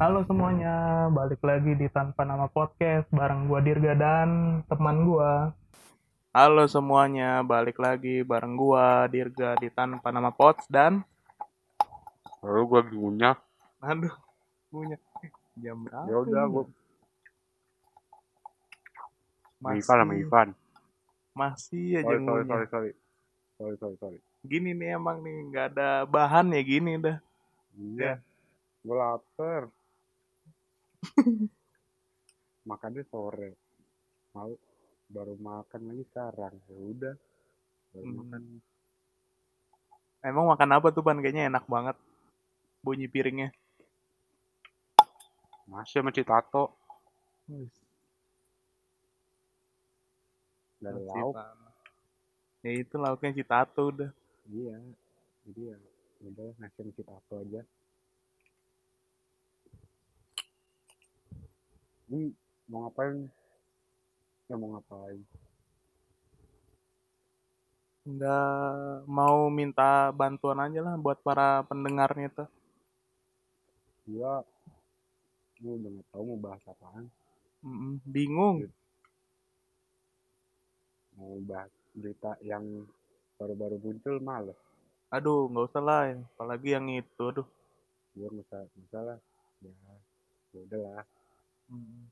Halo semuanya, balik lagi di Tanpa Nama Podcast bareng gua Dirga dan teman gua. Halo semuanya, balik lagi bareng gua Dirga di Tanpa Nama Pots dan Lalu gue ngunyah. aduh punya jam berapa? Ya udah gue masih, Ivan sama Ivan. masih aja Sorry, sorry, sorry, sorry. Sorry, sorry, sorry. Gini nih emang nih nggak ada bahan ya gini dah. Iya. Gue lapar. Makannya sore. Mau baru makan lagi sekarang. Ya udah. Baru Hmm. makan. Emang makan apa tuh pan? Kayaknya enak banget bunyi piringnya. Masih sama Citato. Nasi lauk. Ya itu lauknya citato udah. Iya. Jadi ya udah nasi sama Citato aja. Ini mau ngapain? Ya mau ngapain? Nggak mau minta bantuan aja lah buat para pendengarnya tuh. Gua gue udah gak tau mau bahas apaan. Bingung. Mau bahas berita yang baru-baru muncul males. Aduh, nggak usah lah. Apalagi yang itu, aduh. Gue nggak usah, nggak usah lah. Ya, ya udahlah. Mm.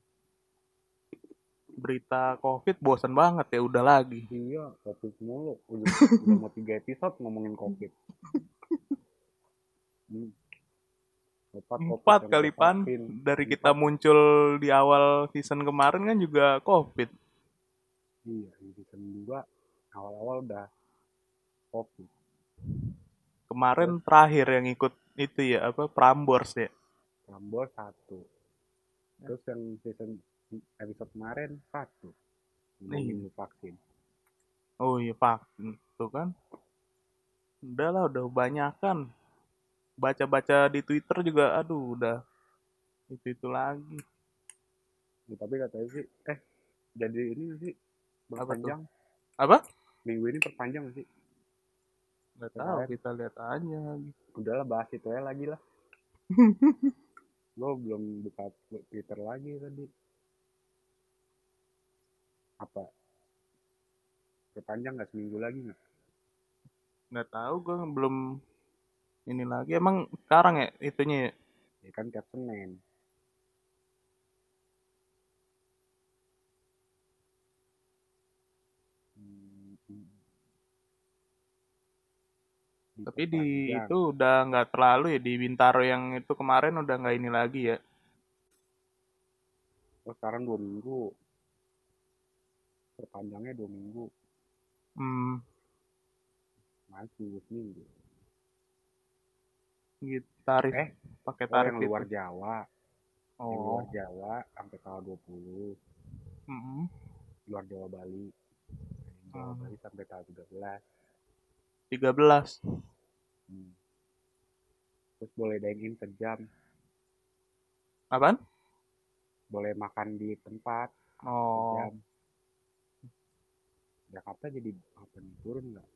Berita COVID bosan banget ya, udah lagi. Iya, covid mulu. Udah, udah mau tiga episode ngomongin covid. Hmm. Empat, covid Empat kali udah pan dari kita muncul di awal season kemarin kan juga COVID. Iya, di season 2 awal-awal udah covid. Kemarin terakhir yang ikut itu ya apa Prambors ya. Rambol satu. Terus yang season episode kemarin satu. Ngomongin vaksin. Oh iya vaksin tuh kan. Udah lah, udah banyakan. Baca-baca di Twitter juga, aduh udah itu itu lagi. Ya, tapi katanya sih, eh jadi ini sih Apa tuh? perpanjang Apa? minggu ini perpanjang sih? Nggak Kemarin. tahu, kita lihat aja. Udahlah bahas itu ya lagi lah. Gue belum buka Twitter lagi tadi. Apa? Perpanjang nggak seminggu lagi nggak? Nggak tahu gue belum ini lagi. Emang sekarang ya itunya ya? Ya kan tiap Senin. Tapi di Diperpanjang. itu udah nggak terlalu ya di Bintaro yang itu kemarin udah nggak ini lagi ya. Oh, sekarang dua minggu. Perpanjangnya dua minggu. Hmm, Masih seminggu. gitu tarif Eh, pakai Oh, tarif yang luar itu. Jawa. Yang Oh, luar Jawa sampai tanggal 20. mm-mm. Luar Jawa Bali. Yang Jawa Hmm. Bali sampai tanggal 13. 13. Hmm. Terus boleh dine in sejam. Apaan? Boleh makan di tempat Oh, sejam. Jakarta jadi apa nih turun nggak?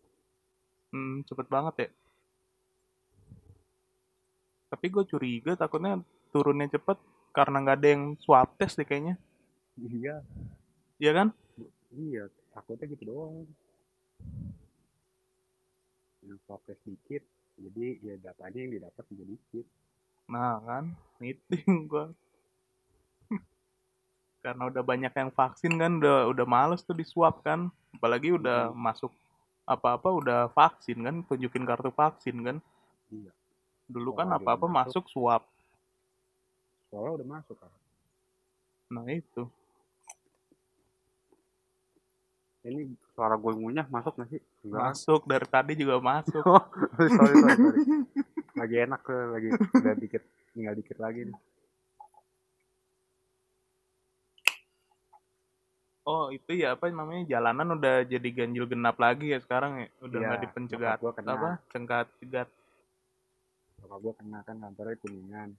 hmm, cepet banget ya. Tapi gue curiga takutnya turunnya cepet karena nggak ada yang swab test deh kayaknya. Iya, Iya kan? iya. Takutnya gitu doang. Yang test dikit, jadi ya datanya yang didapat juga dikit. Nah kan, yang gue. Karena udah banyak yang vaksin kan, udah udah males tuh di swab kan. Apalagi udah masuk apa-apa udah vaksin kan, tunjukin kartu vaksin kan. Iya. Dulu Wah, kan apa-apa masuk. masuk swab. Soalnya udah masuk kan. Nah itu. Ini suara gue ngunyah masuk nggak sih? Enggak. Masuk dari tadi juga masuk. Oh, sorry, sorry, sorry. Lagi enak tuh, lagi udah dikit, tinggal dikit lagi nih. Oh itu ya apa namanya jalanan udah jadi ganjil genap lagi ya sekarang ya udah Iya, nggak dipencegat gua kena. apa cengkat cegat Bapak gue kena kan kantornya kuningan.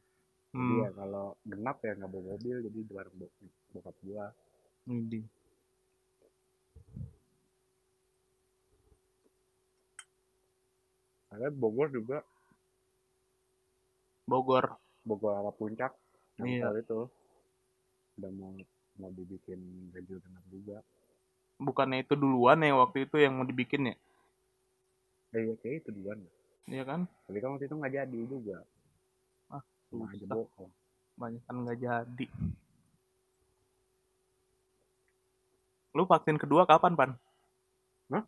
Jadi hmm. ya kalau genap ya nggak bawa mobil, jadi bo- bokap gua. Ini. Ada Bogor juga, Bogor. Bogor arah puncak. Iya. itu. Udah mau mau dibikin ganjil genap juga. Bukannya itu duluan ya waktu itu yang mau dibikin ya? Eh, iya kayak itu duluan. Iya kan? Tapi kan waktu itu nggak jadi juga. Ah, Cuma aja bohong. Banyak kan nggak jadi. Lu vaksin kedua kapan, Pan? Hah?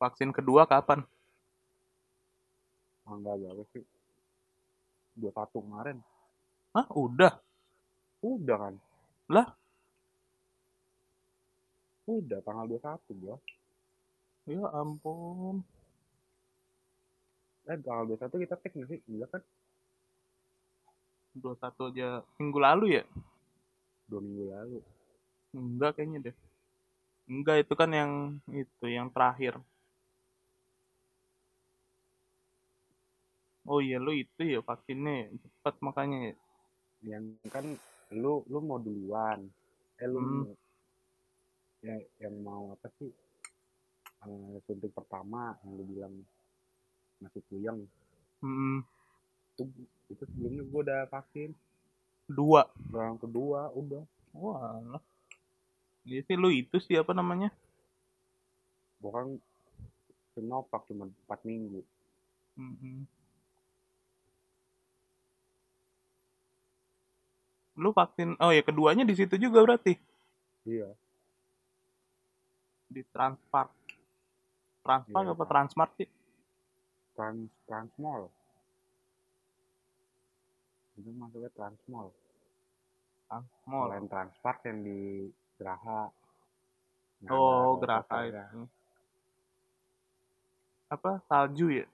Vaksin kedua kapan? Tanggal berapa sih? 21 kemarin. Hah? Udah? Udah kan? Lah? Udah tanggal 21 gua. Ya ampun. Eh tanggal 21 kita nggak sih? Iya kan? 21 aja minggu lalu ya? Dua minggu lalu. Enggak kayaknya deh. Enggak, itu kan yang itu, yang terakhir. Oh iya, lu itu ya vaksinnya cepat makanya ya. Yang kan lu lu mau duluan. Eh lu Hmm. ya yang mau apa sih? Eh, suntik pertama yang lu bilang masih puyeng. Hmm, Itu, itu sebelumnya gua udah vaksin. dua. Yang kedua udah. Wah, Iya sih lu itu sih apa namanya? Bukan Sinovac cuma 4 minggu. Mm-mm. Lu vaksin, oh ya keduanya di situ juga berarti Iya. di Transmart. Transmart Iya, apa Pak. Transmart sih? Trans Transmall. Itu masuknya Transmall. Transmall. Selain Transmart yang di Geraha. Yang Oh, Geraha itu. Apa salju ya?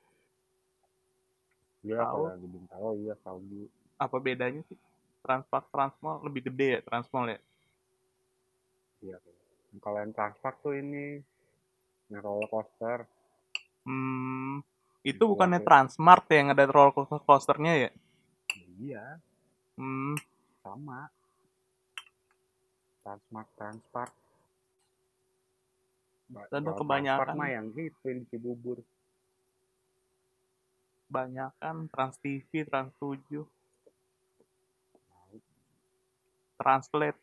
Iya, kalau di Bintaro iya salju. Apa bedanya sih? Transmart Transmall lebih gede ya Transmall ya? Iya. Kalau yang Transmart tuh ini yang roller coaster. Hmm, itu Iya, bukannya kayak- Transmart ya, yang ada roller coaster coasternya ya? Iya, Hmm, sama. Transmart. Ba- Ada kebanyakan. Mah yang itu yang di Cibubur. banyak kan Trans TV, Trans 7, Translate.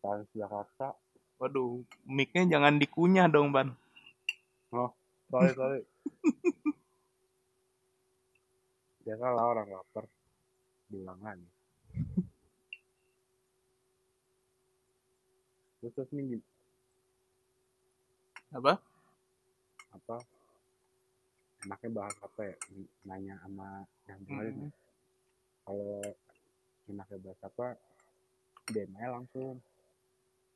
Trans Jakarta. Waduh, mic-nya jangan dikunyah dong, Ban. Sorry, sorry. Biasa lah orang lapar. Bilang lagi. Terus terus nih Apa? apa enaknya bahas apa ya nanya sama yang kemarin Hmm. ya. Kalau enaknya bahas apa DM aja langsung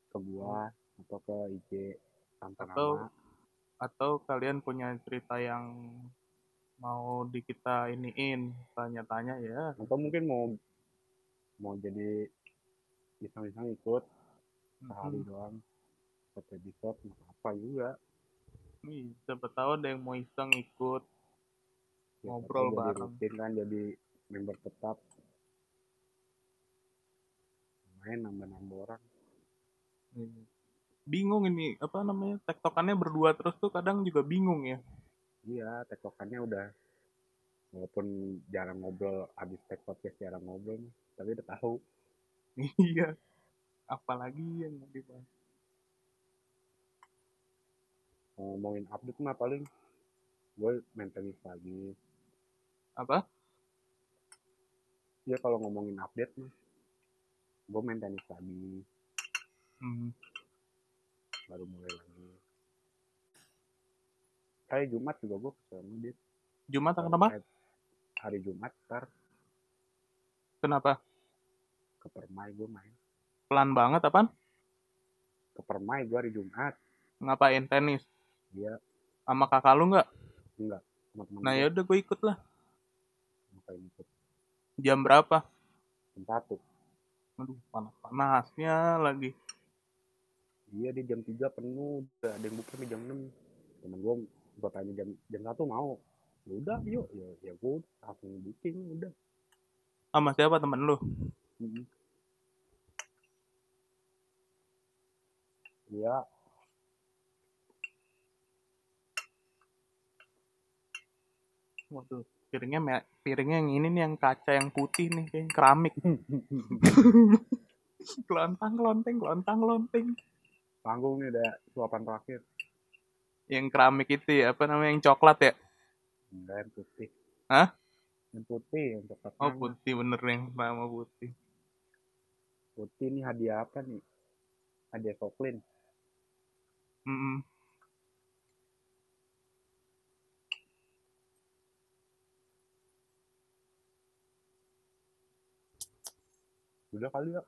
ke gua atau ke IG tanpa Atau- nama Atau kalian punya cerita yang mau di kita iniin, tanya-tanya ya. atau mungkin mau mau jadi iseng-iseng ikut sehari Hmm. doang satu episode nggak apa juga Ih, siapa tahu ada yang mau iseng ikut. Ya, Ngobrol jadi bareng. rutin kan jadi member tetap main nambah-nambah orang Iya. Bingung ini, apa namanya, tektokannya berdua terus tuh kadang juga bingung ya. Iya, tektokannya udah walaupun jarang ngobrol habis tek podcast jarang ngobrol nih, tapi udah tahu. Iya. Apalagi yang mau dibahas. Ngomongin update mah paling gue main tenis lagi. Apa? Ya kalau ngomongin update mah gue main tenis lagi, Hmm. baru mulai lagi. Kayak Jumat juga gue ke sana dia. Jumat kenapa? Hari Jumat ntar Kenapa? ke Permai gue main. Pelan banget apaan? Ke Permai gue hari Jumat. Ngapain tenis? Dia Sama kakak lu nggak? enggak temen Nah ya udah gue ikut lah. ngapain ikut. Jam berapa? Jam satu. Aduh, panas-panasnya lagi. Iya di jam 3 penuh, udah ada yang buka di jam 6. Temen gue gue tanya jam jam 1 mau. Ya udah yuk, ya ya gue langsung booking udah. Sama siapa temen lu? Iya. Waduh, piringnya piringnya yang ini nih yang kaca yang putih nih kayak keramik. Kelontang kelonteng, kelontang kelonteng. Panggung nih ada suapan terakhir. Yang keramik itu ya, apa namanya yang coklat ya? Enggak yang putih. Hah? Yang putih, yang coklat. Oh putih bener yang nama putih. Putih nih hadiah apa nih? Hadiah Soklin. Mm-mm. Udah kali ya.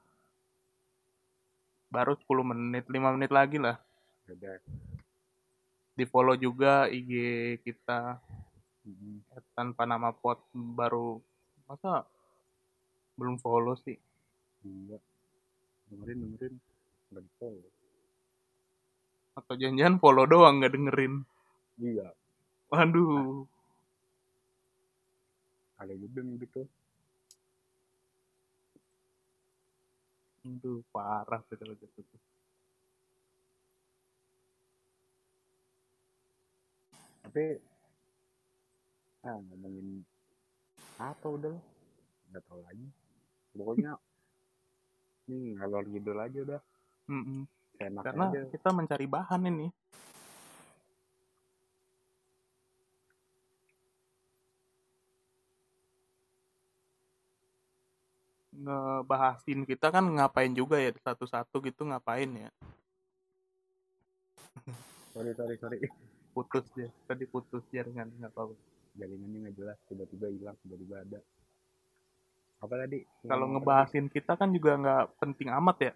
Baru 10 menit, 5 menit lagi lah. Udah. Di follow juga IG kita Mm-mm. tanpa nama pot baru masa belum follow sih. Enggak. Dengerin dengerin. Enggak di follow. Atau jangan-jangan follow doang nggak dengerin. Iya. Waduh. Ada juga gitu. Aduh, parah sih kalau gitu. Tapi ah ngomongin apa udah. Nggak tahu lagi. Pokoknya hmm, ngalor ngidul aja udah. Mm-mm. Enak Karena aja. kita mencari bahan ini. Ngebahasin kita kan ngapain juga ya satu-satu gitu ngapain ya. Sorry sorry sorry. Putus ya, tadi putus jaringan nggak apa-apa. Jaringannya nggak jelas. Tiba-tiba hilang. Tiba-tiba ada. Apa tadi? Kalau ngebahasin kita kan juga nggak penting amat ya.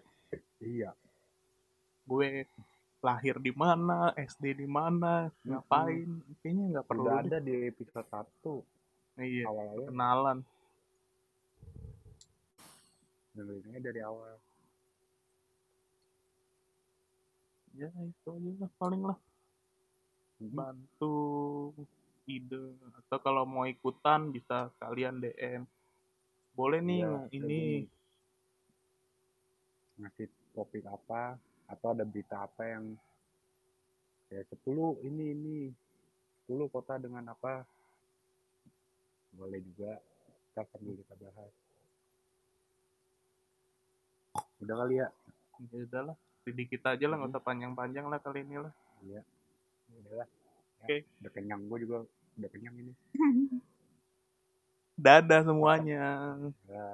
Iya. Gue lahir di mana, SD di mana, ngapain, kayaknya nggak perlu. Udah ada di episode 1 Iya, awal-awal. kenalan. Dengerinnya dari awal. Ya itu aja lah paling lah. Mhm. bantu ide atau kalau mau ikutan bisa kalian DM boleh nih kayak ini ngasih topik apa atau ada berita apa yang ya 10 ini ini 10 kota dengan apa boleh juga kita sambil kita bahas udah kali ya ya udahlah sedikit aja lah nggak Mhm. usah panjang-panjang lah kali ini lah iya udah lah Ya, Oke. udah kenyang gue juga udah kenyang ini dadah semuanya Ya.